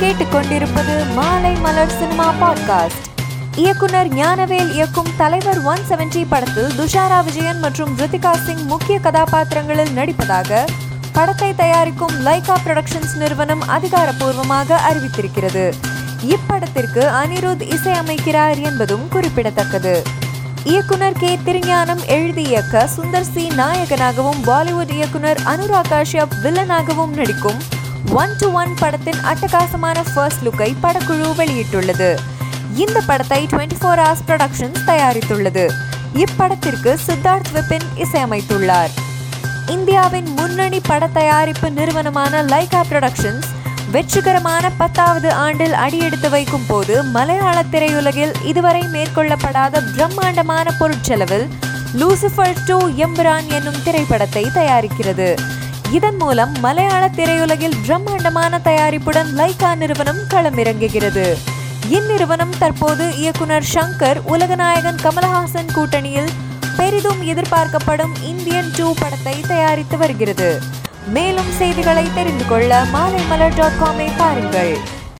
கேட்டுக்கொண்டிருப்பது மாலை மலர் cinema podcast. இயக்குனர் ஞானவேல் இயக்கும் தலைவர் ஒன் செவன்டி படத்தில் துஷாரா விஜயன் மற்றும் ரித்திகா சிங் முக்கிய கதாபாத்திரங்களில் நடிப்பதாக படத்தை தயாரிக்கும் லைகா புரொடக்ஷன்ஸ் நிறுவனம் அதிகாரப்பூர்வமாக அறிவித்திருக்கிறது. இப்படத்திற்கு அனிருத் இசையமைக்கிறார் என்பதும் குறிப்பிடத்தக்கது. இயக்குனர் கே. திருஞானம் எழுதி இயக்க சுந்தர் சி. நாயகனாகவும் பாலிவுட் இயக்குனர் அனுராக் காஷ்யப் வில்லனாகவும் நடிக்கும் ஒன் டு ஒன் படத்தின் அட்டகாசமான ஃபர்ஸ்ட் லுக்கை படக்குழு வெளியிட்டுள்ளது. இந்த படத்தை டுவெண்ட்டி ஃபோர் ஹவர்ஸ் ப்ரொடக்ஷன்ஸ் தயாரித்துள்ளது. இப்படத்திற்கு சித்தார்த் விபின் இசையமைத்துள்ளார். இந்தியாவின் முன்னணி பட தயாரிப்பு நிறுவனமான லைகா புரொடக்ஷன்ஸ் வெற்றிகரமான பத்தாவது ஆண்டில் அடியெடுத்து வைக்கும் போது மலையாள திரையுலகில் இதுவரை மேற்கொள்ளப்படாத பிரம்மாண்டமான பொருட்செலவில் லூசிஃபர் டூ எம்பிரான் என்னும் திரைப்படத்தை தயாரிக்கிறது. இதன் மூலம் மலையாள திரையுலகில் பிரம்மாண்டமான தயாரிப்புடன் லைகா நிறுவனம் களமிறங்குகிறது. இந்நிறுவனம் தற்போது இயக்குனர் ஷங்கர் உலகநாயகன் கமலஹாசன் கூட்டணியில் பெரிதும் எதிர்பார்க்கப்படும் இந்தியன் டூ படத்தை தயாரித்து வருகிறது. மேலும் செய்திகளை தெரிந்து கொள்ள மாலைமலர் டாட் காமை பாருங்கள்.